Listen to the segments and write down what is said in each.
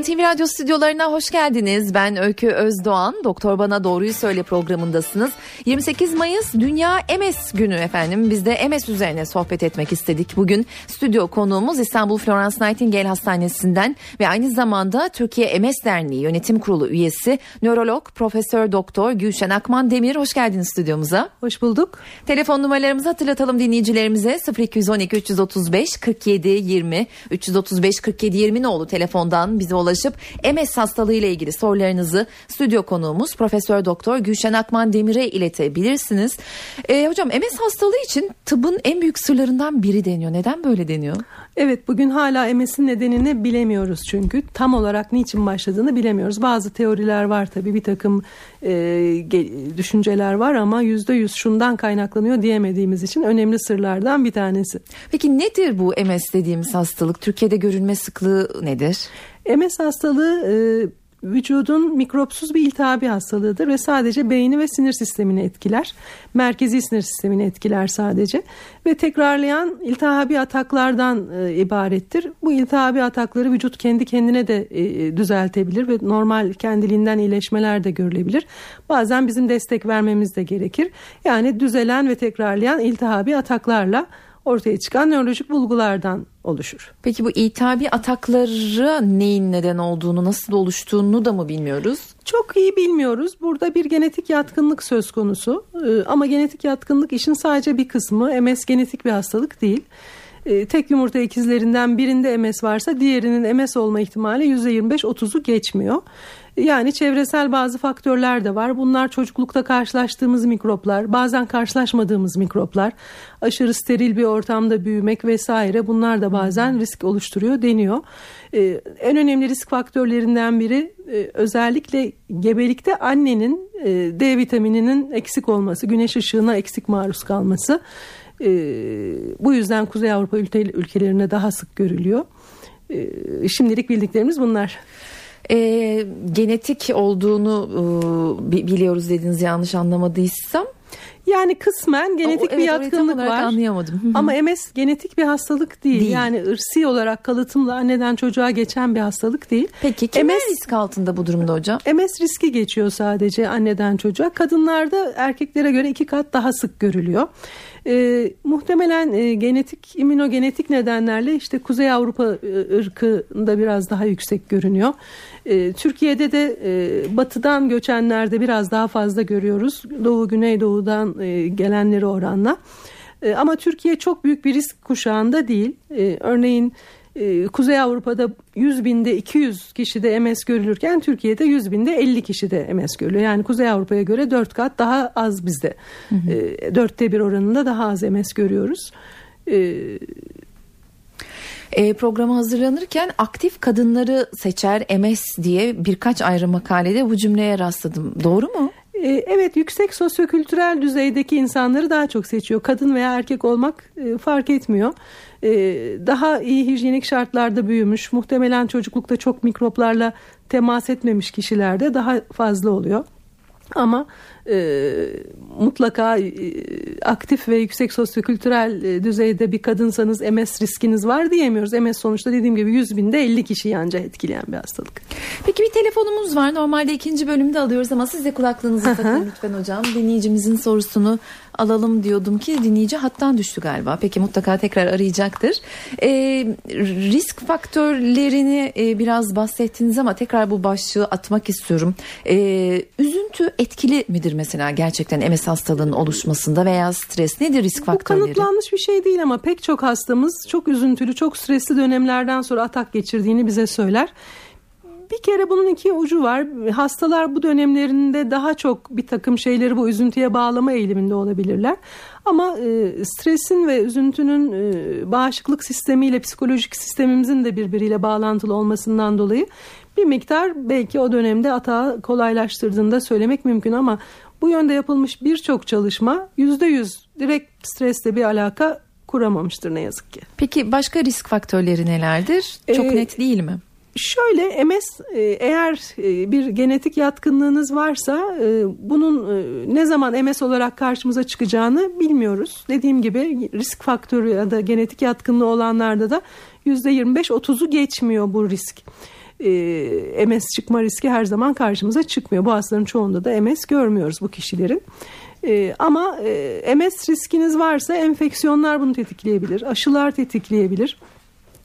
NTV Radyo stüdyolarına hoş geldiniz. Ben Öykü Özdoğan. Doktor Bana Doğruyu Söyle programındasınız. 28 Mayıs Dünya MS Günü efendim. Biz de MS üzerine sohbet etmek istedik. Bugün stüdyo konuğumuz İstanbul Florence Nightingale Hastanesi'nden ve aynı zamanda Türkiye MS Derneği Yönetim Kurulu üyesi nörolog Profesör Doktor Gülşen Akman Demir. Hoş geldiniz stüdyomuza. Hoş bulduk. Telefon numaralarımızı hatırlatalım dinleyicilerimize. 0212 335 47 20 335 47 20 ne oldu telefondan bize ulaşıp MS hastalığı ile ilgili sorularınızı stüdyo konuğumuz Profesör Doktor Gülşen Akman Demir'e iletebilirsiniz. Ee, hocam MS hastalığı için tıbbın en büyük sırlarından biri deniyor. Neden böyle deniyor? Evet bugün hala MS'in nedenini bilemiyoruz çünkü tam olarak niçin başladığını bilemiyoruz. Bazı teoriler var tabii bir takım e, düşünceler var ama yüzde yüz şundan kaynaklanıyor diyemediğimiz için önemli sırlardan bir tanesi. Peki nedir bu MS dediğimiz hastalık? Türkiye'de görülme sıklığı nedir? MS hastalığı e, vücudun mikropsuz bir iltihabi hastalığıdır ve sadece beyni ve sinir sistemini etkiler. Merkezi sinir sistemini etkiler sadece ve tekrarlayan iltihabi ataklardan e, ibarettir. Bu iltihabi atakları vücut kendi kendine de e, düzeltebilir ve normal kendiliğinden iyileşmeler de görülebilir. Bazen bizim destek vermemiz de gerekir. Yani düzelen ve tekrarlayan iltihabi ataklarla ortaya çıkan nörolojik bulgulardan oluşur. Peki bu itabi atakları neyin neden olduğunu, nasıl oluştuğunu da mı bilmiyoruz? Çok iyi bilmiyoruz. Burada bir genetik yatkınlık söz konusu. Ee, ama genetik yatkınlık işin sadece bir kısmı. MS genetik bir hastalık değil. Ee, tek yumurta ikizlerinden birinde MS varsa diğerinin MS olma ihtimali %25-30'u geçmiyor. Yani çevresel bazı faktörler de var. Bunlar çocuklukta karşılaştığımız mikroplar, bazen karşılaşmadığımız mikroplar, aşırı steril bir ortamda büyümek vesaire bunlar da bazen risk oluşturuyor deniyor. Ee, en önemli risk faktörlerinden biri e, özellikle gebelikte annenin e, D vitamininin eksik olması, güneş ışığına eksik maruz kalması. E, bu yüzden Kuzey Avrupa ülkelerine daha sık görülüyor. E, şimdilik bildiklerimiz bunlar e, genetik olduğunu e, biliyoruz dediniz yanlış anlamadıysam. Yani kısmen genetik o, evet, bir yatkınlık var. Anlayamadım. Ama MS genetik bir hastalık değil. değil. Yani ırsi olarak kalıtımla anneden çocuğa geçen bir hastalık değil. Peki kimler MS, risk altında bu durumda hocam? MS riski geçiyor sadece anneden çocuğa. Kadınlarda erkeklere göre iki kat daha sık görülüyor. E, muhtemelen e, genetik, immünogenetik nedenlerle işte Kuzey Avrupa e, ırkında biraz daha yüksek görünüyor. E, Türkiye'de de e, batıdan göçenlerde biraz daha fazla görüyoruz. Doğu, Güneydoğu'dan e, gelenleri oranla. E, ama Türkiye çok büyük bir risk kuşağında değil. E, örneğin ee, Kuzey Avrupa'da 100 binde 200 kişide MS görülürken Türkiye'de 100 binde 50 kişide MS görülüyor. Yani Kuzey Avrupa'ya göre 4 kat daha az bizde. Hı hı. E, dörtte bir oranında daha az MS görüyoruz. E, e, programa hazırlanırken aktif kadınları seçer MS diye birkaç ayrı makalede bu cümleye rastladım. Doğru mu? Ee, evet yüksek sosyokültürel düzeydeki insanları daha çok seçiyor. Kadın veya erkek olmak e, fark etmiyor. Ee, daha iyi hijyenik şartlarda büyümüş, muhtemelen çocuklukta çok mikroplarla temas etmemiş kişilerde daha fazla oluyor. Ama e, mutlaka e, aktif ve yüksek sosyokültürel e, düzeyde bir kadınsanız MS riskiniz var diyemiyoruz. MS sonuçta dediğim gibi 100 binde 50 kişi yanca etkileyen bir hastalık. Peki bir telefonumuz var. Normalde ikinci bölümde alıyoruz ama siz de kulaklığınızı takın lütfen hocam. Dinleyicimizin sorusunu alalım diyordum ki dinleyici hattan düştü galiba. Peki mutlaka tekrar arayacaktır. E, risk faktörlerini e, biraz bahsettiniz ama tekrar bu başlığı atmak istiyorum. E, üzüntü etkili midir mesela gerçekten MS hastalığının oluşmasında veya stres nedir risk faktörleri? Bu kanıtlanmış bir şey değil ama pek çok hastamız çok üzüntülü, çok stresli dönemlerden sonra atak geçirdiğini bize söyler. Bir kere bunun iki ucu var. Hastalar bu dönemlerinde daha çok bir takım şeyleri bu üzüntüye bağlama eğiliminde olabilirler. Ama e, stresin ve üzüntünün e, bağışıklık sistemiyle psikolojik sistemimizin de birbiriyle bağlantılı olmasından dolayı bir miktar belki o dönemde atağı kolaylaştırdığını da söylemek mümkün ama bu yönde yapılmış birçok çalışma yüzde yüz direkt stresle bir alaka kuramamıştır ne yazık ki. Peki başka risk faktörleri nelerdir? Çok ee, net değil mi? Şöyle MS e, eğer e, bir genetik yatkınlığınız varsa e, bunun ne zaman MS olarak karşımıza çıkacağını bilmiyoruz. Dediğim gibi risk faktörü ya da genetik yatkınlığı olanlarda da %25-30'u geçmiyor bu risk. MS çıkma riski her zaman karşımıza çıkmıyor. Bu hastaların çoğunda da MS görmüyoruz bu kişilerin. Ama MS riskiniz varsa enfeksiyonlar bunu tetikleyebilir, aşılar tetikleyebilir.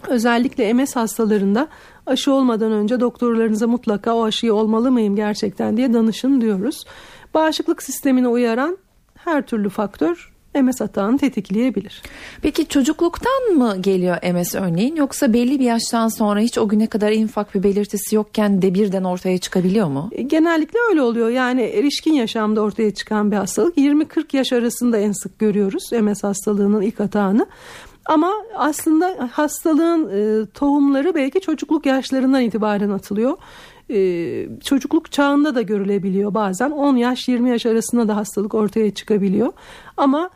Özellikle MS hastalarında aşı olmadan önce doktorlarınıza mutlaka o aşıyı olmalı mıyım gerçekten diye danışın diyoruz. Bağışıklık sistemine uyaran her türlü faktör MS atağını tetikleyebilir. Peki çocukluktan mı geliyor MS örneğin yoksa belli bir yaştan sonra hiç o güne kadar en ufak bir belirtisi yokken de birden ortaya çıkabiliyor mu? E, genellikle öyle oluyor. Yani erişkin yaşamda ortaya çıkan bir hastalık. 20-40 yaş arasında en sık görüyoruz MS hastalığının ilk atağını. Ama aslında hastalığın e, tohumları belki çocukluk yaşlarından itibaren atılıyor. E, çocukluk çağında da görülebiliyor bazen 10 yaş 20 yaş arasında da hastalık ortaya çıkabiliyor. Ama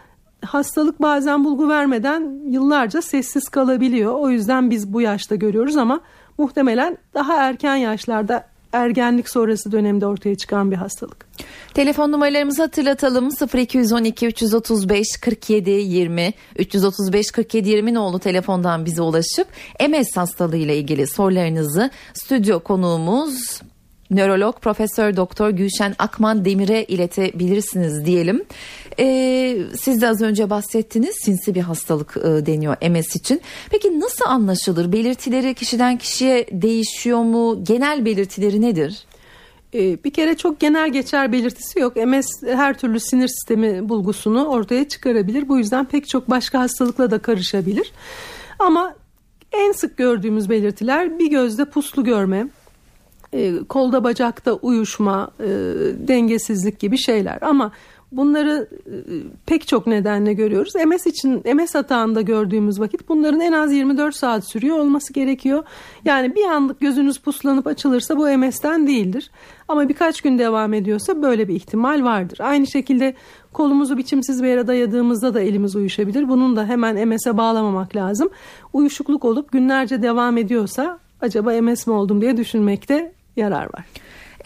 hastalık bazen bulgu vermeden yıllarca sessiz kalabiliyor. O yüzden biz bu yaşta görüyoruz ama muhtemelen daha erken yaşlarda ergenlik sonrası dönemde ortaya çıkan bir hastalık. Telefon numaralarımızı hatırlatalım 0212 335 47 20 335 47 20 nolu telefondan bize ulaşıp MS hastalığı ile ilgili sorularınızı stüdyo konuğumuz nörolog Profesör Doktor Gülşen Akman Demir'e iletebilirsiniz diyelim. Ee, siz de az önce bahsettiniz sinsi bir hastalık e, deniyor MS için. Peki nasıl anlaşılır? Belirtileri kişiden kişiye değişiyor mu? Genel belirtileri nedir? Ee, bir kere çok genel geçer belirtisi yok. MS her türlü sinir sistemi bulgusunu ortaya çıkarabilir. Bu yüzden pek çok başka hastalıkla da karışabilir. Ama en sık gördüğümüz belirtiler bir gözde puslu görme, e, kolda bacakta uyuşma, e, dengesizlik gibi şeyler. Ama bunları e, pek çok nedenle görüyoruz. MS için MS hatağında gördüğümüz vakit bunların en az 24 saat sürüyor olması gerekiyor. Yani bir anlık gözünüz puslanıp açılırsa bu MS'ten değildir. Ama birkaç gün devam ediyorsa böyle bir ihtimal vardır. Aynı şekilde kolumuzu biçimsiz bir yere dayadığımızda da elimiz uyuşabilir. Bunun da hemen MS'e bağlamamak lazım. Uyuşukluk olup günlerce devam ediyorsa acaba MS mi oldum diye düşünmekte yarar var.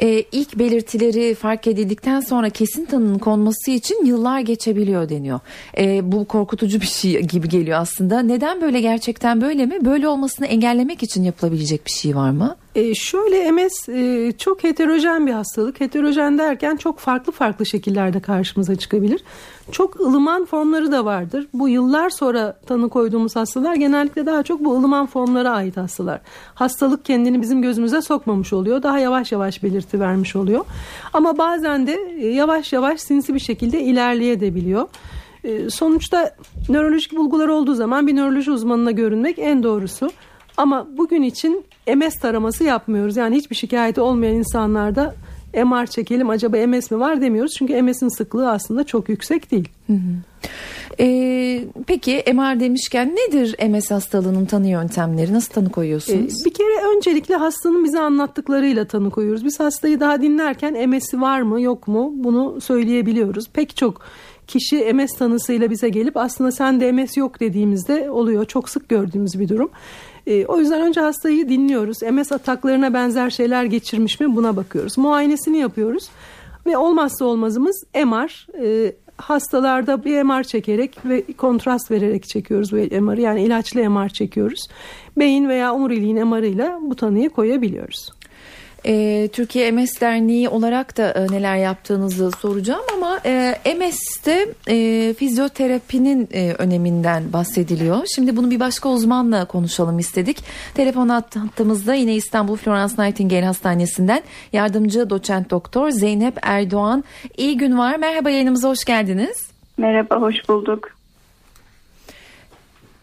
Ee, ilk belirtileri fark edildikten sonra kesin tanının konması için yıllar geçebiliyor deniyor. Ee, bu korkutucu bir şey gibi geliyor aslında. Neden böyle gerçekten böyle mi? Böyle olmasını engellemek için yapılabilecek bir şey var mı? E, şöyle MS e, çok heterojen bir hastalık. Heterojen derken çok farklı farklı şekillerde karşımıza çıkabilir. Çok ılıman formları da vardır. Bu yıllar sonra tanı koyduğumuz hastalar genellikle daha çok bu ılıman formlara ait hastalar. Hastalık kendini bizim gözümüze sokmamış oluyor. Daha yavaş yavaş belirti vermiş oluyor. Ama bazen de e, yavaş yavaş sinsi bir şekilde ilerleyebiliyor. E, sonuçta nörolojik bulgular olduğu zaman bir nöroloji uzmanına görünmek en doğrusu. Ama bugün için MS taraması yapmıyoruz. Yani hiçbir şikayeti olmayan insanlarda MR çekelim acaba MS mi var demiyoruz. Çünkü MS'in sıklığı aslında çok yüksek değil. Hı hı. Ee, peki MR demişken nedir MS hastalığının tanı yöntemleri? Nasıl tanı koyuyorsunuz? Ee, bir kere öncelikle hastanın bize anlattıklarıyla tanı koyuyoruz. Biz hastayı daha dinlerken MS'i var mı yok mu bunu söyleyebiliyoruz. Pek çok kişi MS tanısıyla bize gelip aslında sen de MS yok dediğimizde oluyor. Çok sık gördüğümüz bir durum. E, o yüzden önce hastayı dinliyoruz. MS ataklarına benzer şeyler geçirmiş mi buna bakıyoruz. Muayenesini yapıyoruz. Ve olmazsa olmazımız MR. E, hastalarda bir MR çekerek ve kontrast vererek çekiyoruz bu MR'ı. Yani ilaçlı MR çekiyoruz. Beyin veya omuriliğin MR'ıyla bu tanıyı koyabiliyoruz. E, Türkiye MS Derneği olarak da e, neler yaptığınızı soracağım ama e, MS'te e, fizyoterapinin e, öneminden bahsediliyor. Şimdi bunu bir başka uzmanla konuşalım istedik. Telefon hattımızda yine İstanbul Florence Nightingale Hastanesi'nden yardımcı doçent doktor Zeynep Erdoğan. İyi gün var. Merhaba yayınımıza hoş geldiniz. Merhaba, hoş bulduk.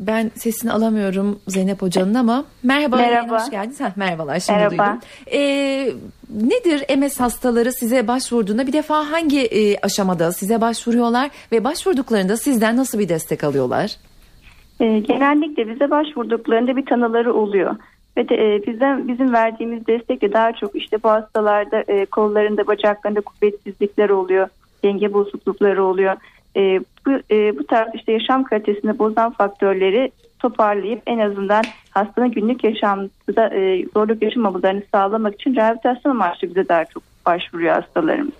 Ben sesini alamıyorum Zeynep Hoca'nın ama merhaba, merhaba. hoş geldiniz. Heh, merhabalar şimdi merhaba. duydum. Ee, nedir MS hastaları size başvurduğunda bir defa hangi e, aşamada size başvuruyorlar ve başvurduklarında sizden nasıl bir destek alıyorlar? E, genellikle bize başvurduklarında bir tanıları oluyor. Ve de, e, bizden bizim verdiğimiz destekle daha çok işte bu hastalarda e, kollarında bacaklarında kuvvetsizlikler oluyor, denge bozuklukları oluyor e, bu, e, bu tarz işte yaşam kalitesini bozan faktörleri toparlayıp en azından hastanın günlük yaşamda e, zorluk yaşamamalarını sağlamak için rehabilitasyon amaçlı bize daha çok başvuruyor hastalarımız.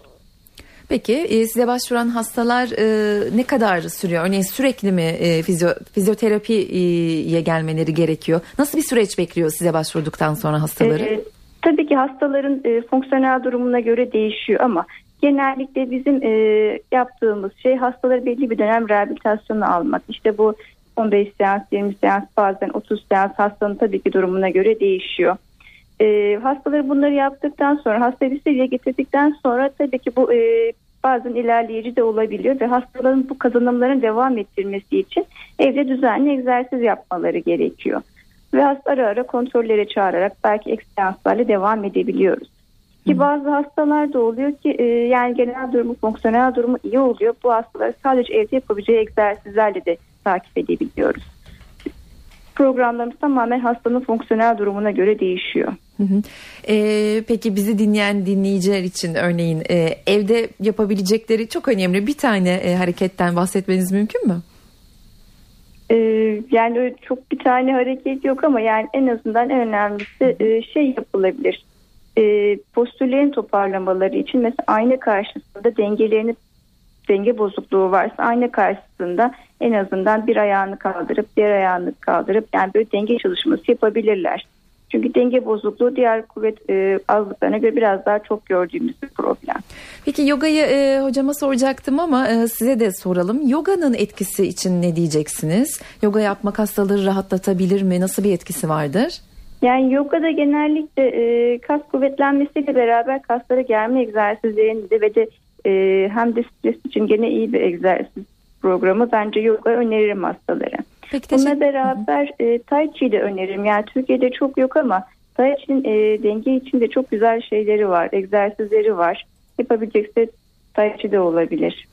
Peki e, size başvuran hastalar e, ne kadar sürüyor? Örneğin sürekli mi e, fizyo, fizyoterapiye gelmeleri gerekiyor? Nasıl bir süreç bekliyor size başvurduktan sonra hastaları? E, tabii ki hastaların e, fonksiyonel durumuna göre değişiyor ama genellikle bizim e, yaptığımız şey hastaları belli bir dönem rehabilitasyonu almak. İşte bu 15 seans, 20 seans bazen 30 seans hastanın tabii ki durumuna göre değişiyor. E, hastaları bunları yaptıktan sonra hastayı bir seviyeye getirdikten sonra tabii ki bu e, bazen ilerleyici de olabiliyor ve hastaların bu kazanımların devam ettirmesi için evde düzenli egzersiz yapmaları gerekiyor. Ve hasta ara ara kontrollere çağırarak belki ek seanslarla devam edebiliyoruz. Ki bazı hastalar da oluyor ki e, yani genel durumu, fonksiyonel durumu iyi oluyor. Bu hastaları sadece evde yapabileceği egzersizlerle de takip edebiliyoruz. Programlarımız tamamen hastanın fonksiyonel durumuna göre değişiyor. Hı hı. Ee, peki bizi dinleyen dinleyiciler için örneğin e, evde yapabilecekleri çok önemli bir tane e, hareketten bahsetmeniz mümkün mü? Ee, yani çok bir tane hareket yok ama yani en azından en önemlisi e, şey yapılabilir. E, postürlerin toparlamaları için mesela ayna karşısında dengelerini denge bozukluğu varsa ayna karşısında en azından bir ayağını kaldırıp diğer ayağını kaldırıp yani böyle denge çalışması yapabilirler. Çünkü denge bozukluğu diğer kuvvet e, azlıklarına göre biraz daha çok gördüğümüz bir problem. Peki yogayı e, hocama soracaktım ama e, size de soralım. Yoganın etkisi için ne diyeceksiniz? Yoga yapmak hastaları rahatlatabilir mi? Nasıl bir etkisi vardır? Yani yogada genellikle e, kas kuvvetlenmesiyle beraber kaslara germe egzersizlerinde ve de e, hem de stres için gene iyi bir egzersiz programı. Bence yoga öneririm hastalara. Peki, Bununla beraber e, Tai Chi de öneririm. Yani Türkiye'de çok yok ama Tai Chi'nin e, denge için de çok güzel şeyleri var, egzersizleri var. Yapabilecekse Tai Chi de olabilir.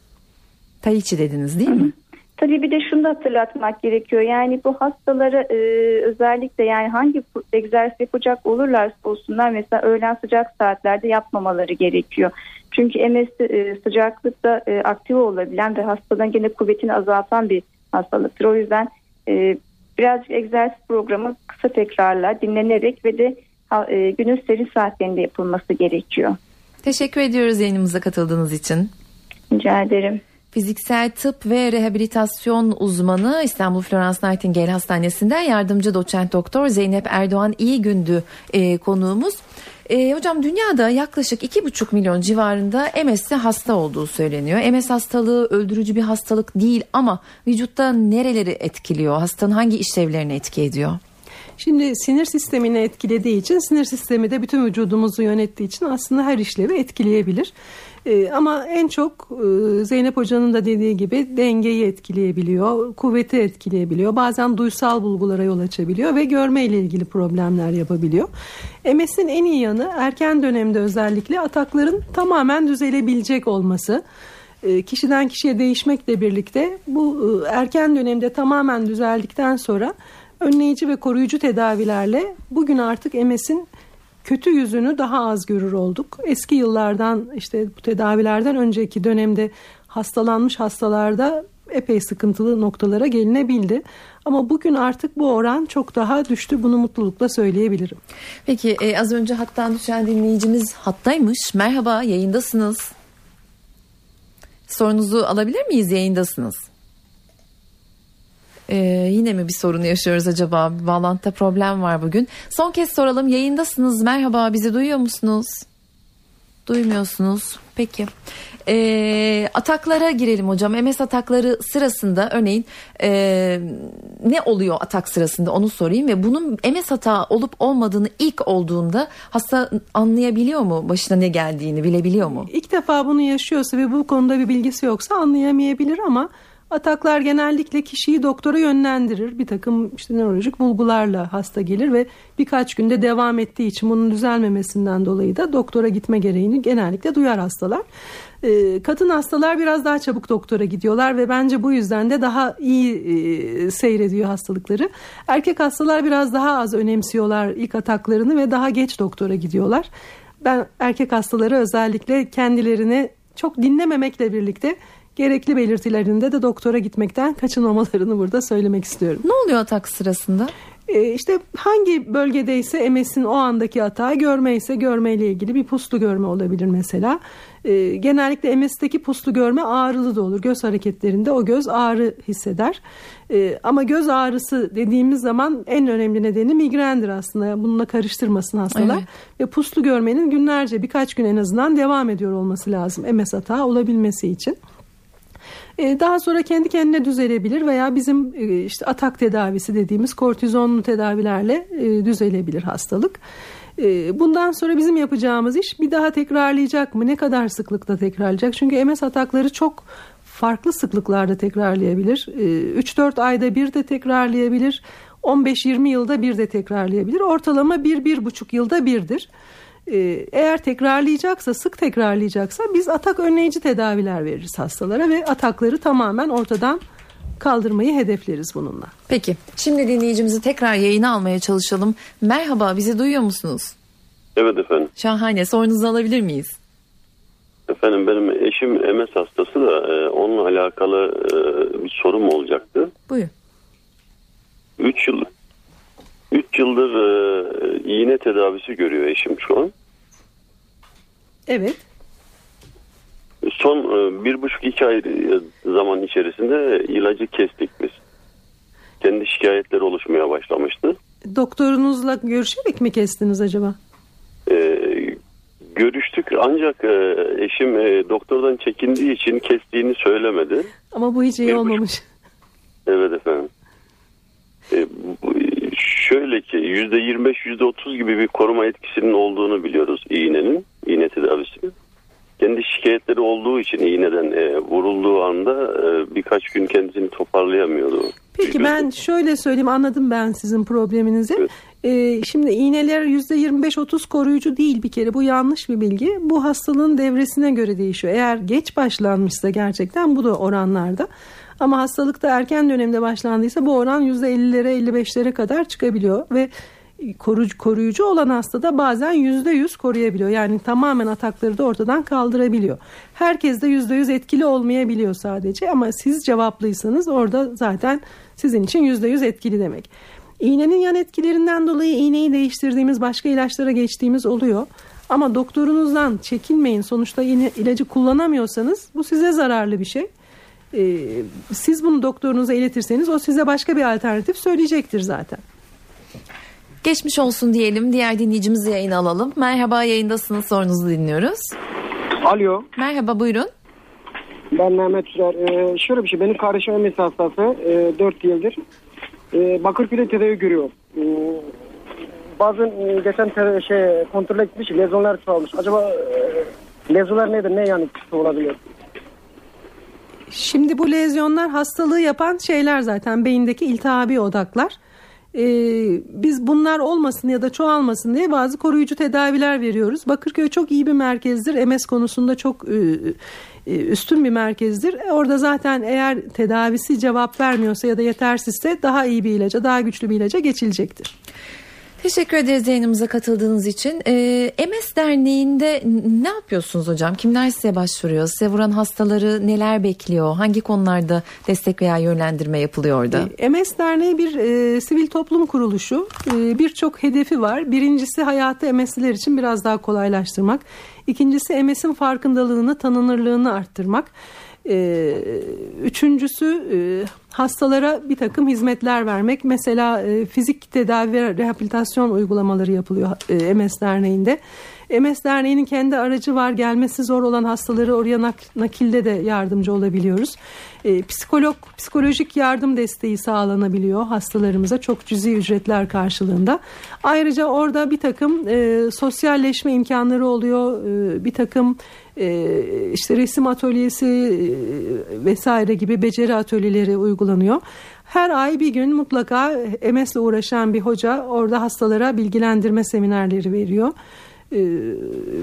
Tai Chi dediniz değil mi? Tabii bir de şunu da hatırlatmak gerekiyor. Yani bu hastalara e, özellikle yani hangi egzersiz yapacak olurlarsa olsunlar mesela öğlen sıcak saatlerde yapmamaları gerekiyor. Çünkü MS e, sıcaklıkta e, aktif olabilen ve hastadan gene kuvvetini azaltan bir hastalıktır. O yüzden e, birazcık egzersiz programı kısa tekrarlar dinlenerek ve de e, günün serin saatlerinde yapılması gerekiyor. Teşekkür ediyoruz yayınımıza katıldığınız için. Rica ederim. Fiziksel tıp ve rehabilitasyon uzmanı İstanbul Florence Nightingale Hastanesi'nden yardımcı doçent doktor Zeynep Erdoğan iyi gündü e, konuğumuz. E, hocam dünyada yaklaşık 2,5 milyon civarında MS'de hasta olduğu söyleniyor. MS hastalığı öldürücü bir hastalık değil ama vücutta nereleri etkiliyor? Hastanın hangi işlevlerini etki ediyor? Şimdi sinir sistemini etkilediği için sinir sistemi de bütün vücudumuzu yönettiği için aslında her işlevi etkileyebilir. Ee, ama en çok e, Zeynep Hoca'nın da dediği gibi dengeyi etkileyebiliyor, kuvveti etkileyebiliyor. Bazen duysal bulgulara yol açabiliyor ve görme ile ilgili problemler yapabiliyor. MS'in en iyi yanı erken dönemde özellikle atakların tamamen düzelebilecek olması e, kişiden kişiye değişmekle birlikte bu e, erken dönemde tamamen düzeldikten sonra önleyici ve koruyucu tedavilerle bugün artık MS'in kötü yüzünü daha az görür olduk. Eski yıllardan işte bu tedavilerden önceki dönemde hastalanmış hastalarda epey sıkıntılı noktalara gelinebildi. Ama bugün artık bu oran çok daha düştü. Bunu mutlulukla söyleyebilirim. Peki e, az önce hattan düşen dinleyicimiz hattaymış. Merhaba yayındasınız. Sorunuzu alabilir miyiz? Yayındasınız. Ee, yine mi bir sorun yaşıyoruz acaba? Bir bağlantıda problem var bugün. Son kez soralım. Yayındasınız. Merhaba. Bizi duyuyor musunuz? Duymuyorsunuz. Peki. Ee, ataklara girelim hocam. MS atakları sırasında örneğin e, ne oluyor atak sırasında onu sorayım ve bunun MS hata olup olmadığını ilk olduğunda hasta anlayabiliyor mu? Başına ne geldiğini bilebiliyor mu? İlk defa bunu yaşıyorsa ve bu konuda bir bilgisi yoksa anlayamayabilir ama Ataklar genellikle kişiyi doktora yönlendirir. Bir takım işte nörolojik bulgularla hasta gelir ve birkaç günde devam ettiği için bunun düzelmemesinden dolayı da doktora gitme gereğini genellikle duyar hastalar. Ee, kadın hastalar biraz daha çabuk doktora gidiyorlar ve bence bu yüzden de daha iyi e, seyrediyor hastalıkları. Erkek hastalar biraz daha az önemsiyorlar ilk ataklarını ve daha geç doktora gidiyorlar. Ben erkek hastaları özellikle kendilerini çok dinlememekle birlikte gerekli belirtilerinde de doktora gitmekten kaçınmamalarını burada söylemek istiyorum. Ne oluyor atak sırasında? E, işte hangi bölgedeyse MS'in o andaki hata görme ise görmeyle ilgili bir puslu görme olabilir mesela. E, genellikle MS'teki puslu görme ağrılı da olur. Göz hareketlerinde o göz ağrı hisseder. E, ama göz ağrısı dediğimiz zaman en önemli nedeni migrendir aslında. Bununla karıştırmasın hastalar. Evet. Ve puslu görmenin günlerce birkaç gün en azından devam ediyor olması lazım MS hata olabilmesi için. E, daha sonra kendi kendine düzelebilir veya bizim e, işte atak tedavisi dediğimiz kortizonlu tedavilerle e, düzelebilir hastalık. Bundan sonra bizim yapacağımız iş bir daha tekrarlayacak mı? Ne kadar sıklıkta tekrarlayacak? Çünkü MS atakları çok farklı sıklıklarda tekrarlayabilir. 3-4 ayda bir de tekrarlayabilir. 15-20 yılda bir de tekrarlayabilir. Ortalama 1-1,5 yılda birdir. Ee, eğer tekrarlayacaksa, sık tekrarlayacaksa biz atak önleyici tedaviler veririz hastalara ve atakları tamamen ortadan kaldırmayı hedefleriz bununla. Peki şimdi dinleyicimizi tekrar yayına almaya çalışalım. Merhaba bizi duyuyor musunuz? Evet efendim. Şahane sorunuzu alabilir miyiz? Efendim benim eşim MS hastası da e, onunla alakalı e, bir sorum olacaktı. Buyur. 3 yıl 3 yıldır e, iğne tedavisi görüyor eşim şu an. Evet. Son e, bir buçuk iki ay zaman içerisinde ilacı kestik biz. Kendi şikayetleri oluşmaya başlamıştı. Doktorunuzla görüşerek mi kestiniz acaba? Ee, görüştük ancak e, eşim e, doktordan çekindiği için kestiğini söylemedi. Ama bu hiç iyi bir olmamış. Buçuk... Evet efendim. E, bu, şöyle ki yüzde 25 yüzde 30 gibi bir koruma etkisinin olduğunu biliyoruz iğnenin, iğne tedavisinin. Kendi şikayetleri olduğu için iğneden e, vurulduğu anda e, birkaç gün kendisini toparlayamıyordu. Peki ben şöyle söyleyeyim anladım ben sizin probleminizi. Evet. Ee, şimdi iğneler %25-30 koruyucu değil bir kere bu yanlış bir bilgi. Bu hastalığın devresine göre değişiyor. Eğer geç başlanmışsa gerçekten bu da oranlarda. Ama hastalıkta erken dönemde başlandıysa bu oran %50'lere 55'lere kadar çıkabiliyor ve koruyucu, koruyucu olan hastada bazen %100 koruyabiliyor. Yani tamamen atakları da ortadan kaldırabiliyor. Herkes de %100 etkili olmayabiliyor sadece ama siz cevaplıysanız orada zaten sizin için %100 etkili demek. İğnenin yan etkilerinden dolayı iğneyi değiştirdiğimiz başka ilaçlara geçtiğimiz oluyor. Ama doktorunuzdan çekinmeyin. Sonuçta yine ilacı kullanamıyorsanız bu size zararlı bir şey. Ee, siz bunu doktorunuza iletirseniz o size başka bir alternatif söyleyecektir zaten. Geçmiş olsun diyelim. Diğer dinleyicimizi yayına alalım. Merhaba yayındasınız sorunuzu dinliyoruz. Alo. Merhaba buyurun. Ben Mehmet Sürer. Ee, şöyle bir şey benim kardeşim MS hastası. E, 4 yıldır. E, Bakırköy'de tedavi görüyor. E, bazen e, geçen te- şey kontrol etmiş lezyonlar çoğalmış. Acaba e, lezyonlar nedir? Ne yani olabilir? Şimdi bu lezyonlar hastalığı yapan şeyler zaten beyindeki iltihabi odaklar. Ee, biz bunlar olmasın ya da çoğalmasın diye bazı koruyucu tedaviler veriyoruz. Bakırköy çok iyi bir merkezdir. MS konusunda çok e, e, üstün bir merkezdir. Orada zaten eğer tedavisi cevap vermiyorsa ya da yetersizse daha iyi bir ilaca, daha güçlü bir ilaca geçilecektir. Teşekkür ederiz yayınımıza katıldığınız için. Ee, MS Derneği'nde ne yapıyorsunuz hocam? Kimler size başvuruyor? Size vuran hastaları neler bekliyor? Hangi konularda destek veya yönlendirme yapılıyor? Ee, MS Derneği bir e, sivil toplum kuruluşu. E, Birçok hedefi var. Birincisi hayatı MS'liler için biraz daha kolaylaştırmak. İkincisi MS'in farkındalığını, tanınırlığını arttırmak. Ee, üçüncüsü e, hastalara bir takım hizmetler vermek. Mesela e, fizik tedavi ve rehabilitasyon uygulamaları yapılıyor e, MS Derneği'nde. MS Derneği'nin kendi aracı var. Gelmesi zor olan hastaları oraya nak- nakilde de yardımcı olabiliyoruz. E, psikolog, psikolojik yardım desteği sağlanabiliyor hastalarımıza çok cüzi ücretler karşılığında. Ayrıca orada bir takım e, sosyalleşme imkanları oluyor. E, bir takım e, işte resim atölyesi e, vesaire gibi beceri atölyeleri uygulanıyor. Her ay bir gün mutlaka MS'le uğraşan bir hoca orada hastalara bilgilendirme seminerleri veriyor. Ee,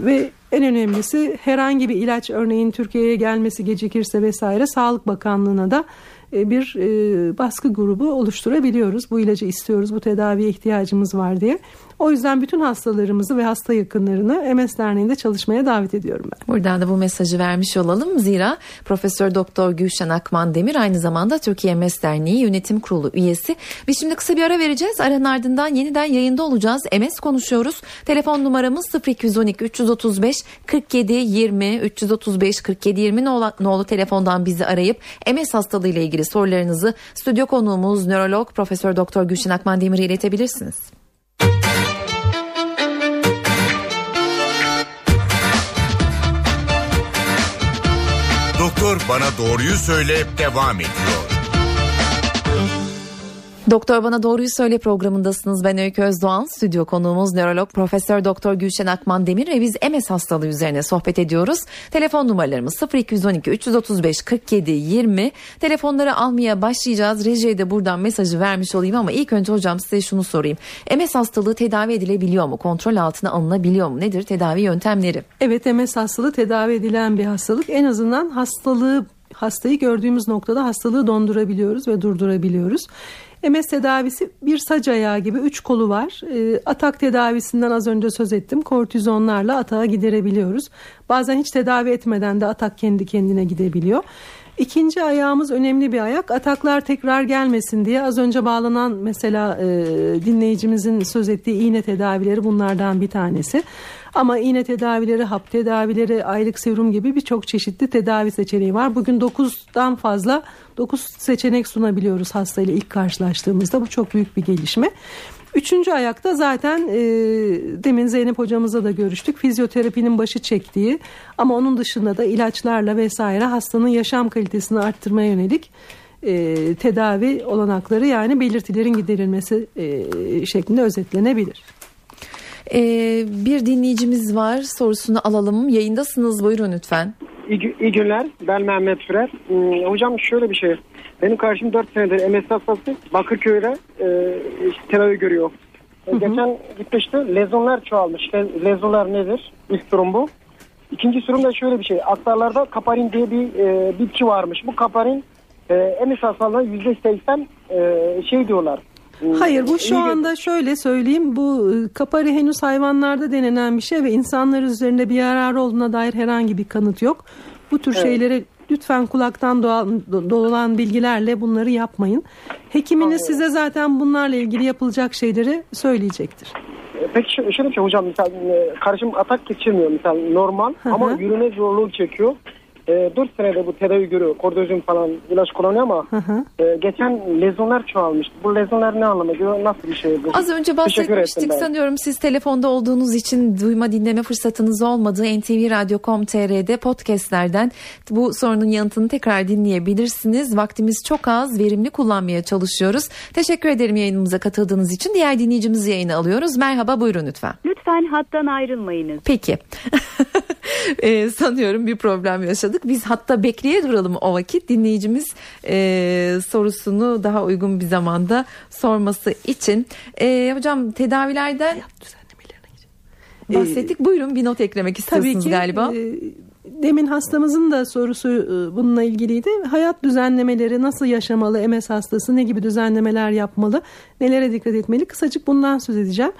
ve en önemlisi herhangi bir ilaç örneğin Türkiye'ye gelmesi gecikirse vesaire Sağlık Bakanlığı'na da e, bir e, baskı grubu oluşturabiliyoruz. Bu ilacı istiyoruz, bu tedaviye ihtiyacımız var diye. O yüzden bütün hastalarımızı ve hasta yakınlarını MS Derneği'nde çalışmaya davet ediyorum ben. Buradan da bu mesajı vermiş olalım. Zira Profesör Doktor Gülşen Akman Demir aynı zamanda Türkiye MS Derneği Yönetim Kurulu üyesi. Biz şimdi kısa bir ara vereceğiz. Aranın ardından yeniden yayında olacağız. MS konuşuyoruz. Telefon numaramız 0212 335 47 20 335 47 20 nolu, telefondan bizi arayıp MS hastalığı ile ilgili sorularınızı stüdyo konuğumuz nörolog Profesör Doktor Gülşen Akman Demir'e iletebilirsiniz. Doktor bana doğruyu söyle devam ediyor. Doktor Bana Doğruyu Söyle programındasınız. Ben Öykü Özdoğan. Stüdyo konuğumuz nörolog Profesör Doktor Gülşen Akman Demir ve biz MS hastalığı üzerine sohbet ediyoruz. Telefon numaralarımız 0212 335 47 20. Telefonları almaya başlayacağız. Rejiye de buradan mesajı vermiş olayım ama ilk önce hocam size şunu sorayım. MS hastalığı tedavi edilebiliyor mu? Kontrol altına alınabiliyor mu? Nedir tedavi yöntemleri? Evet MS hastalığı tedavi edilen bir hastalık. En azından hastalığı hastayı gördüğümüz noktada hastalığı dondurabiliyoruz ve durdurabiliyoruz. MS tedavisi bir sac ayağı gibi üç kolu var. E, atak tedavisinden az önce söz ettim. Kortizonlarla atağı giderebiliyoruz. Bazen hiç tedavi etmeden de atak kendi kendine gidebiliyor. İkinci ayağımız önemli bir ayak. Ataklar tekrar gelmesin diye az önce bağlanan mesela e, dinleyicimizin söz ettiği iğne tedavileri bunlardan bir tanesi. Ama iğne tedavileri, hap tedavileri, aylık serum gibi birçok çeşitli tedavi seçeneği var. Bugün 9'dan fazla 9 seçenek sunabiliyoruz hastayla ilk karşılaştığımızda. Bu çok büyük bir gelişme. Üçüncü ayakta zaten e, demin Zeynep hocamızla da görüştük. Fizyoterapinin başı çektiği ama onun dışında da ilaçlarla vesaire hastanın yaşam kalitesini arttırmaya yönelik e, tedavi olanakları yani belirtilerin giderilmesi e, şeklinde özetlenebilir. Ee, bir dinleyicimiz var sorusunu alalım. Yayındasınız buyurun lütfen. İyi, iyi günler. Ben Mehmet Sürer. Hmm, hocam şöyle bir şey. Benim karşım 4 senedir MS hastası Bakırköy'de e, tedavi görüyor. E, Geçen gitmişti. Lezyonlar çoğalmış. Le- Lezyonlar nedir? İlk durum bu. İkinci durum da şöyle bir şey. Aktarlarda kaparin diye bir e, bitki varmış. Bu kaparin e, MS hastalığına %80 e, şey diyorlar. Hmm, Hayır bu şu anda şöyle söyleyeyim bu e, kapari henüz hayvanlarda denenen bir şey ve insanlar üzerinde bir yararı olduğuna dair herhangi bir kanıt yok. Bu tür şeyleri lütfen kulaktan doğan, do- dolan bilgilerle bunları yapmayın. Hekiminiz size zaten bunlarla ilgili yapılacak şeyleri söyleyecektir. E, Peki şöyle, bir şey hocam mesela e, karışım atak geçirmiyor mesela normal ama yürüme zorluğu çekiyor. E, 4 senede bu tedavi görüyor. Kordozin falan ilaç kullanıyor ama Hı hı. e, geçen lezyonlar çoğalmıştı. Bu lezyonlar ne anlama geliyor? Nasıl bir şey? bu? Az önce bahsetmiştik sanıyorum siz telefonda olduğunuz için duyma dinleme fırsatınız olmadığı ntvradio.com.tr'de podcastlerden bu sorunun yanıtını tekrar dinleyebilirsiniz. Vaktimiz çok az verimli kullanmaya çalışıyoruz. Teşekkür ederim yayınımıza katıldığınız için. Diğer dinleyicimizi yayına alıyoruz. Merhaba buyurun lütfen. Lütfen hattan ayrılmayınız. Peki. Ee, sanıyorum bir problem yaşadık. Biz hatta bekleye duralım o vakit. Dinleyicimiz e, sorusunu daha uygun bir zamanda sorması için. E, hocam tedavilerden bahsettik. Buyurun bir not eklemek istiyorsunuz Tabii ki. galiba. e, demin hastamızın da sorusu e, bununla ilgiliydi. Hayat düzenlemeleri nasıl yaşamalı MS hastası, ne gibi düzenlemeler yapmalı, nelere dikkat etmeli? Kısacık bundan söz edeceğim.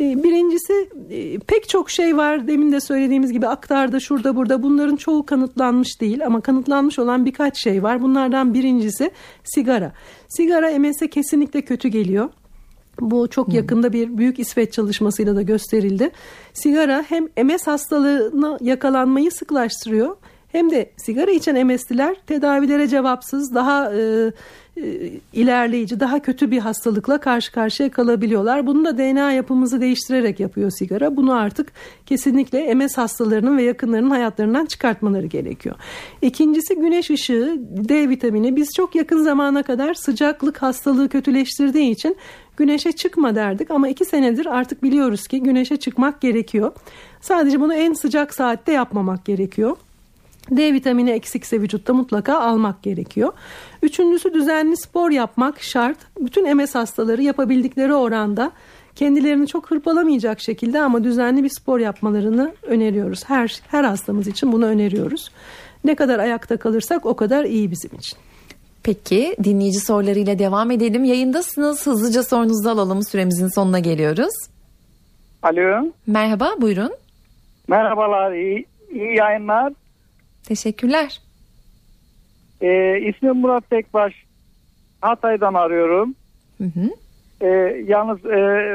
E, Birincisi e, pek çok şey var. Demin de söylediğimiz gibi aktarda, şurada, burada. Bunların çoğu kanıtlanmış değil ama kanıtlanmış olan birkaç şey var. Bunlardan birincisi sigara. Sigara MS'e kesinlikle kötü geliyor. Bu çok yakında bir büyük İsveç çalışmasıyla da gösterildi. Sigara hem MS hastalığına yakalanmayı sıklaştırıyor hem de sigara içen MS'liler tedavilere cevapsız, daha e, e, ilerleyici, daha kötü bir hastalıkla karşı karşıya kalabiliyorlar. Bunu da DNA yapımızı değiştirerek yapıyor sigara. Bunu artık kesinlikle MS hastalarının ve yakınlarının hayatlarından çıkartmaları gerekiyor. İkincisi güneş ışığı, D vitamini. Biz çok yakın zamana kadar sıcaklık hastalığı kötüleştirdiği için güneşe çıkma derdik ama iki senedir artık biliyoruz ki güneşe çıkmak gerekiyor. Sadece bunu en sıcak saatte yapmamak gerekiyor. D vitamini eksikse vücutta mutlaka almak gerekiyor. Üçüncüsü düzenli spor yapmak şart. Bütün MS hastaları yapabildikleri oranda kendilerini çok hırpalamayacak şekilde ama düzenli bir spor yapmalarını öneriyoruz. Her her hastamız için bunu öneriyoruz. Ne kadar ayakta kalırsak o kadar iyi bizim için. Peki dinleyici sorularıyla devam edelim. Yayındasınız. Hızlıca sorunuzu alalım. Süremizin sonuna geliyoruz. Alo. Merhaba buyurun. Merhabalar. iyi, iyi yayınlar. Teşekkürler. Ee, ismim Murat Tekbaş. Hatay'dan arıyorum. Hı hı. Ee, yalnız e,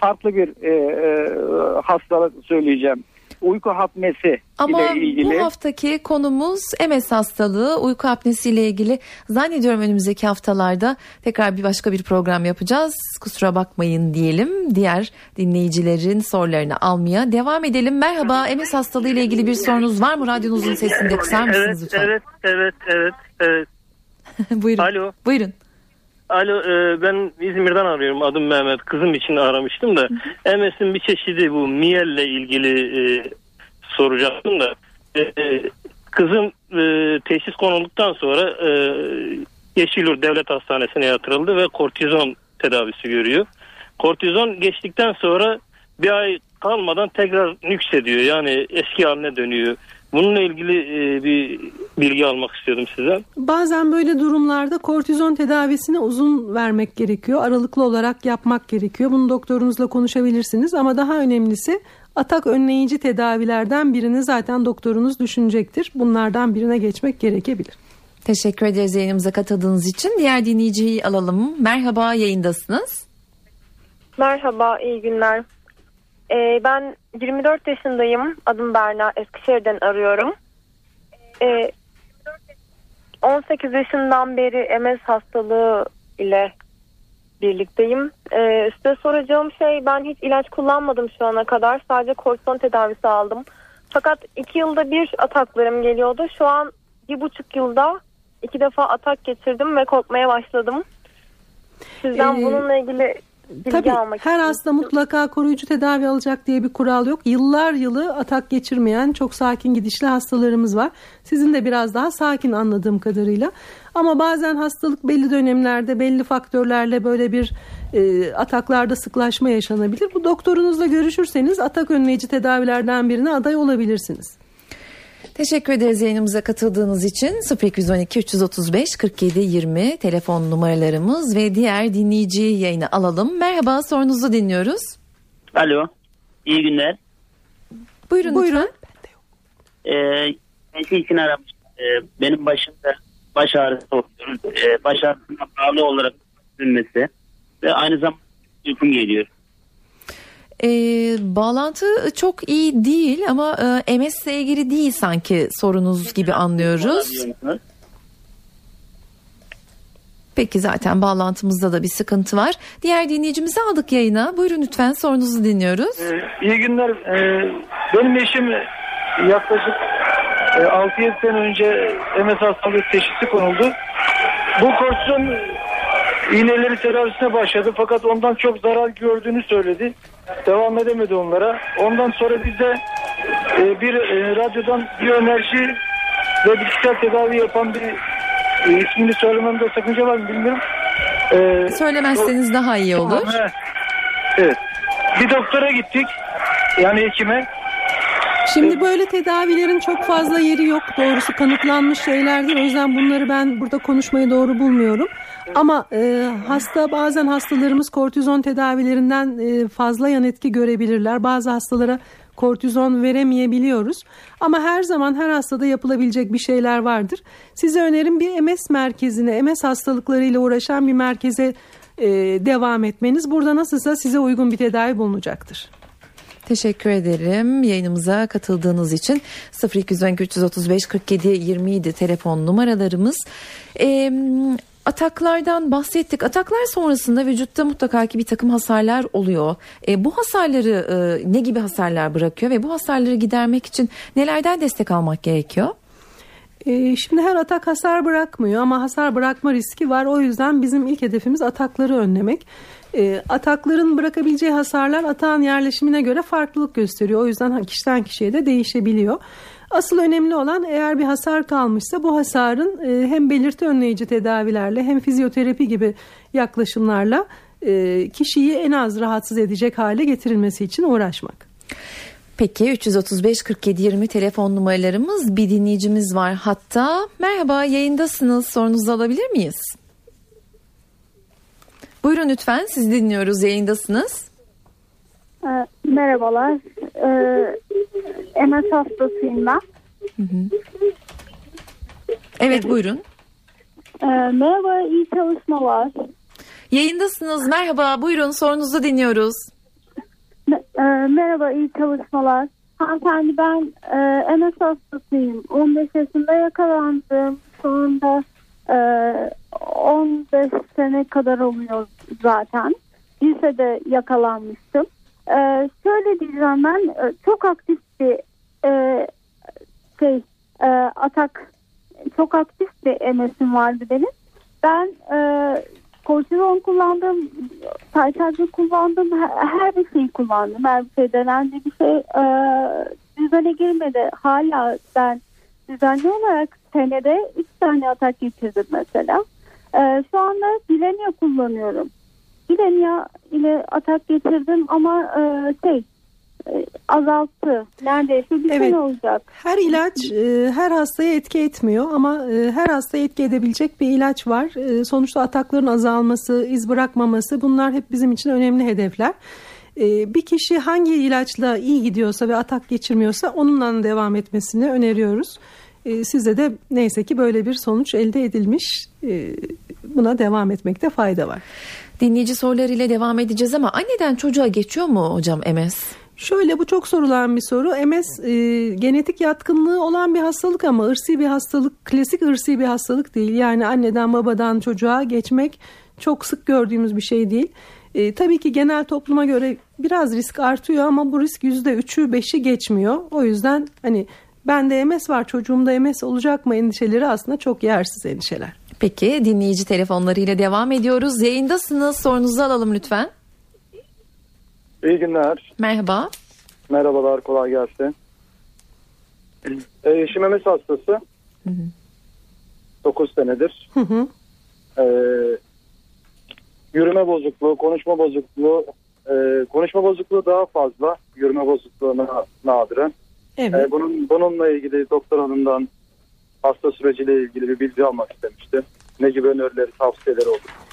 farklı bir e, e, hastalık söyleyeceğim. Uyku hapnesi Ama ile ilgili. bu haftaki konumuz MS hastalığı, uyku apnesi ile ilgili. Zannediyorum önümüzdeki haftalarda tekrar bir başka bir program yapacağız. Kusura bakmayın diyelim. Diğer dinleyicilerin sorularını almaya devam edelim. Merhaba, MS hastalığı ile ilgili bir sorunuz var mı? Radyonuzun sesinde kısar mısınız Evet, lütfen? evet, evet, evet, evet. Buyurun. Alo. Buyurun. Alo, e, ben İzmir'den arıyorum. Adım Mehmet. Kızım için aramıştım da. MS'in bir çeşidi bu miyelle ilgili e, soracaktım da. E, e, kızım e, teşhis konulduktan sonra e, Yeşilyurt Devlet Hastanesi'ne yatırıldı ve kortizon tedavisi görüyor. Kortizon geçtikten sonra bir ay kalmadan tekrar nüksediyor. Yani eski haline dönüyor. Bununla ilgili e, bir bilgi almak istiyordum sizden. Bazen böyle durumlarda kortizon tedavisini uzun vermek gerekiyor. Aralıklı olarak yapmak gerekiyor. Bunu doktorunuzla konuşabilirsiniz ama daha önemlisi atak önleyici tedavilerden birini zaten doktorunuz düşünecektir. Bunlardan birine geçmek gerekebilir. Teşekkür ederiz yayınımıza katıldığınız için. Diğer dinleyiciyi alalım. Merhaba, yayındasınız. Merhaba, iyi günler. Ee, ben 24 yaşındayım. Adım Berna. Eskişehir'den arıyorum. Ee, 18 yaşından beri MS hastalığı ile birlikteyim. Ee, size soracağım şey ben hiç ilaç kullanmadım şu ana kadar. Sadece kortizon tedavisi aldım. Fakat iki yılda bir ataklarım geliyordu. Şu an bir buçuk yılda iki defa atak geçirdim ve korkmaya başladım. Sizden Ee, bununla ilgili bilgi Tabii almak her hasta mutlaka koruyucu tedavi alacak diye bir kural yok. Yıllar yılı atak geçirmeyen çok sakin gidişli hastalarımız var. Sizin de biraz daha sakin anladığım kadarıyla. Ama bazen hastalık belli dönemlerde belli faktörlerle böyle bir e, ataklarda sıklaşma yaşanabilir. Bu doktorunuzla görüşürseniz atak önleyici tedavilerden birine aday olabilirsiniz. Teşekkür ederiz yayınımıza katıldığınız için 0212 335 47 20 telefon numaralarımız ve diğer dinleyici yayını alalım. Merhaba sorunuzu dinliyoruz. Alo. İyi günler. Buyurun, Buyurun. Ee, ben şey için aramıştım. Ee, benim başımda baş ağrısı oluyor. Ee, baş ağrısına bağlı olarak sürmesi ve aynı zamanda uykum geliyor. Ee, bağlantı çok iyi değil ama e, MS ile ilgili değil sanki sorunuz gibi anlıyoruz. Peki zaten bağlantımızda da bir sıkıntı var. Diğer dinleyicimizi aldık yayına. Buyurun lütfen sorunuzu dinliyoruz. iyi günler. Ee, benim eşim yaklaşık e, 6-7 sene önce MS hastalığı teşhisi konuldu. Bu kortizon iğneleri tedavisine başladı fakat ondan çok zarar gördüğünü söyledi. Devam edemedi onlara. Ondan sonra biz de e, bir e, radyodan biyoenerji ve bitkisel tedavi yapan bir e, ismini söylememde sakınca var mı bilmiyorum. E, Söylemezseniz daha iyi olur. He. Evet. Bir doktora gittik. Yani hekime. Şimdi böyle tedavilerin çok fazla yeri yok. Doğrusu kanıtlanmış şeyler değil. O yüzden bunları ben burada konuşmayı doğru bulmuyorum. Ama e, hasta bazen hastalarımız kortizon tedavilerinden e, fazla yan etki görebilirler. Bazı hastalara kortizon veremeyebiliyoruz. Ama her zaman her hastada yapılabilecek bir şeyler vardır. Size önerim bir MS merkezine, MS hastalıklarıyla uğraşan bir merkeze e, devam etmeniz. Burada nasılsa size uygun bir tedavi bulunacaktır. Teşekkür ederim yayınımıza katıldığınız için 0212 335 47 27 telefon numaralarımız. Ee, ataklardan bahsettik. Ataklar sonrasında vücutta mutlaka ki bir takım hasarlar oluyor. Ee, bu hasarları e, ne gibi hasarlar bırakıyor ve bu hasarları gidermek için nelerden destek almak gerekiyor? Ee, Şimdi her atak hasar bırakmıyor ama hasar bırakma riski var. O yüzden bizim ilk hedefimiz atakları önlemek. Ee, Atakların bırakabileceği hasarlar atağın yerleşimine göre farklılık gösteriyor. O yüzden kişiden kişiye de değişebiliyor. Asıl önemli olan eğer bir hasar kalmışsa bu hasarın e, hem belirti önleyici tedavilerle hem fizyoterapi gibi yaklaşımlarla e, kişiyi en az rahatsız edecek hale getirilmesi için uğraşmak. Peki 335 47 20 telefon numaralarımız bir dinleyicimiz var hatta. Merhaba yayındasınız sorunuzu alabilir miyiz? Buyurun lütfen siz dinliyoruz yayındasınız. Ee, merhabalar. Ee, MS hastasıyım ben. Evet buyurun. Ee, merhaba iyi çalışmalar. Yayındasınız merhaba buyurun sorunuzu dinliyoruz. Me- e, merhaba iyi çalışmalar. Hanımefendi ben e, MS hastasıyım. 15 yaşında yakalandım. Sonunda e, 15 sene kadar oluyor zaten. Lisede yakalanmıştım. E, şöyle diyeceğim ben e, çok aktif bir e, şey e, atak çok aktif bir MS'im vardı benim. Ben e, kortizon kullandım, sayçacı kullandım, her, bir şeyi kullandım. Her bir şey denendi bir şey e, düzene girmedi. Hala ben düzenli olarak senede 3 tane atak geçirdim mesela. E, şu anda Bilenia kullanıyorum. Bilenia ile atak geçirdim ama e, şey azalttı. Neredeyse bir Evet. sene olacak. Her ilaç e, her hastaya etki etmiyor ama e, her hastaya etki edebilecek bir ilaç var. E, sonuçta atakların azalması, iz bırakmaması bunlar hep bizim için önemli hedefler. Bir kişi hangi ilaçla iyi gidiyorsa ve atak geçirmiyorsa onunla devam etmesini öneriyoruz. Size de neyse ki böyle bir sonuç elde edilmiş. Buna devam etmekte fayda var. Dinleyici sorularıyla devam edeceğiz ama anneden çocuğa geçiyor mu hocam MS? Şöyle bu çok sorulan bir soru. MS e, genetik yatkınlığı olan bir hastalık ama ırsi bir hastalık, klasik ırsi bir hastalık değil. Yani anneden babadan çocuğa geçmek çok sık gördüğümüz bir şey değil. E, tabii ki genel topluma göre biraz risk artıyor ama bu risk %3'ü 5'i geçmiyor. O yüzden hani bende MS var çocuğumda MS olacak mı endişeleri aslında çok yersiz endişeler. Peki dinleyici telefonlarıyla devam ediyoruz. Yayındasınız sorunuzu alalım lütfen. İyi günler. Merhaba. Merhabalar, kolay gelsin. E, eşim MS hastası. 9 senedir. Hı hı. E, yürüme bozukluğu, konuşma bozukluğu, e, konuşma bozukluğu daha fazla. Yürüme bozukluğuna nadiren. Evet. E, bunun bununla ilgili doktor hanımdan hasta süreciyle ilgili bir bilgi almak istemiştim. Ne gibi önerileri, tavsiyeleri olur?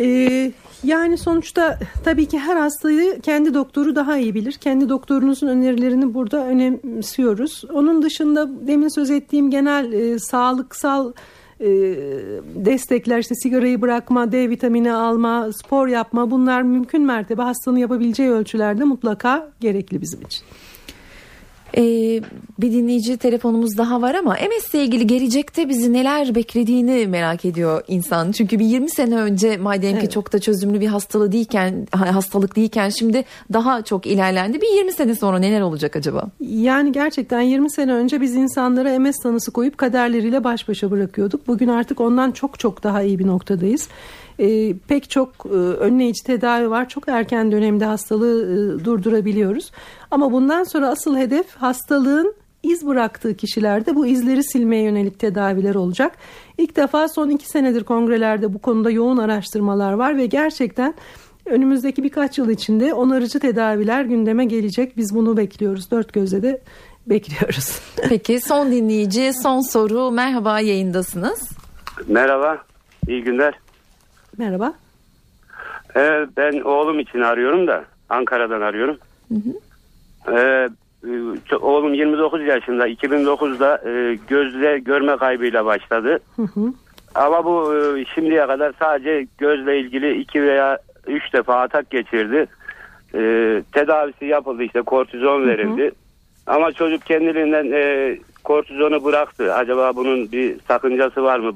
Ee, yani sonuçta tabii ki her hastayı kendi doktoru daha iyi bilir. Kendi doktorunuzun önerilerini burada önemsiyoruz. Onun dışında demin söz ettiğim genel e, sağlıksal e, destekler işte sigarayı bırakma, D vitamini alma, spor yapma bunlar mümkün mertebe hastanın yapabileceği ölçülerde mutlaka gerekli bizim için. Ee, bir dinleyici telefonumuz daha var ama MS ile ilgili gelecekte bizi neler beklediğini merak ediyor insan. Çünkü bir 20 sene önce madem ki çok da çözümlü bir hastalığı değilken hastalık değilken şimdi daha çok ilerlendi. Bir 20 sene sonra neler olacak acaba? Yani gerçekten 20 sene önce biz insanlara MS tanısı koyup kaderleriyle baş başa bırakıyorduk. Bugün artık ondan çok çok daha iyi bir noktadayız. Ee, pek çok e, önleyici tedavi var. Çok erken dönemde hastalığı e, durdurabiliyoruz. Ama bundan sonra asıl hedef hastalığın iz bıraktığı kişilerde bu izleri silmeye yönelik tedaviler olacak. İlk defa son iki senedir kongrelerde bu konuda yoğun araştırmalar var ve gerçekten önümüzdeki birkaç yıl içinde onarıcı tedaviler gündeme gelecek. Biz bunu bekliyoruz. Dört gözle de bekliyoruz. Peki son dinleyici son soru merhaba yayındasınız. Merhaba, iyi günler. Merhaba. Ee, ben oğlum için arıyorum da Ankara'dan arıyorum. Ee, e, oğlum 29 yaşında 2009'da e, gözle görme kaybıyla başladı. Hı hı. Ama bu e, şimdiye kadar sadece gözle ilgili iki veya üç defa atak geçirdi. E, tedavisi yapıldı işte kortizon verildi. Ama çocuk kendiliğinden e, kortizonu bıraktı. Acaba bunun bir sakıncası var mı?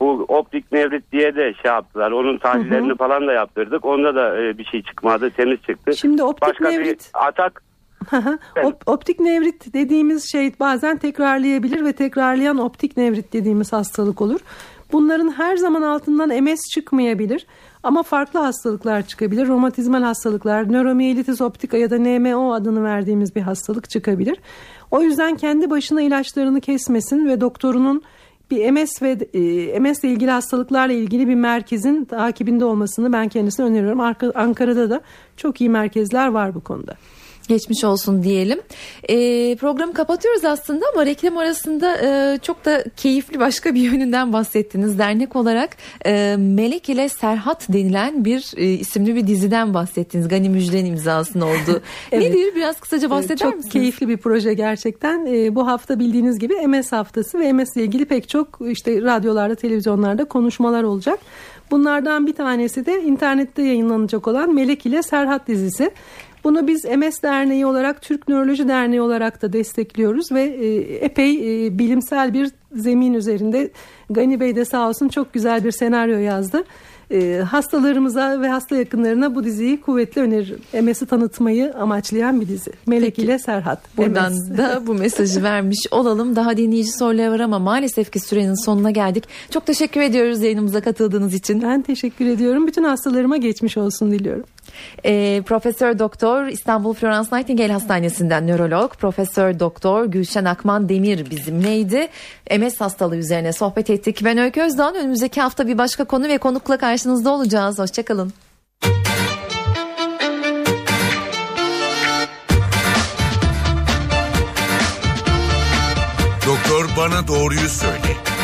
Bu optik nevrit diye de şey yaptılar. Onun tahlillerini falan da yaptırdık. Onda da e, bir şey çıkmadı. Temiz çıktı. Şimdi optik Başka nevrit- bir atak Op- optik nevrit dediğimiz şey bazen tekrarlayabilir ve tekrarlayan optik nevrit dediğimiz hastalık olur. Bunların her zaman altından MS çıkmayabilir ama farklı hastalıklar çıkabilir. Romatizmal hastalıklar, nöromiyelitis optika ya da NMO adını verdiğimiz bir hastalık çıkabilir. O yüzden kendi başına ilaçlarını kesmesin ve doktorunun bir MS ve e, MS ile ilgili hastalıklarla ilgili bir merkezin takibinde olmasını ben kendisine öneriyorum. Arka- Ankara'da da çok iyi merkezler var bu konuda. Geçmiş olsun diyelim. E, programı kapatıyoruz aslında ama reklam arasında e, çok da keyifli başka bir yönünden bahsettiniz. Dernek olarak e, Melek ile Serhat denilen bir e, isimli bir diziden bahsettiniz. Gani Müjde'nin imzasının olduğu. Evet. Nedir? Biraz kısaca bahseder çok misiniz? keyifli bir proje gerçekten. Ee, bu hafta bildiğiniz gibi MS haftası ve MS ile ilgili pek çok işte radyolarda, televizyonlarda konuşmalar olacak. Bunlardan bir tanesi de internette yayınlanacak olan Melek ile Serhat dizisi. Bunu biz MS Derneği olarak Türk Nöroloji Derneği olarak da destekliyoruz ve e, epey e, bilimsel bir zemin üzerinde Gani Bey de sağ olsun çok güzel bir senaryo yazdı. E, hastalarımıza ve hasta yakınlarına bu diziyi kuvvetle öneririm. MS'i tanıtmayı amaçlayan bir dizi. Melek ile Serhat. Buradan MS. da bu mesajı vermiş olalım. Daha dinleyici soruları var ama maalesef ki sürenin sonuna geldik. Çok teşekkür ediyoruz yayınımıza katıldığınız için. Ben teşekkür ediyorum. Bütün hastalarıma geçmiş olsun diliyorum. Ee, Profesör Doktor İstanbul Florence Nightingale Hastanesi'nden nörolog Profesör Doktor Gülşen Akman Demir bizimleydi. MS hastalığı üzerine sohbet ettik. Ben Öykü Özdağ'ın önümüzdeki hafta bir başka konu ve konukla karşınızda olacağız. Hoşçakalın. Doktor bana doğruyu söyle.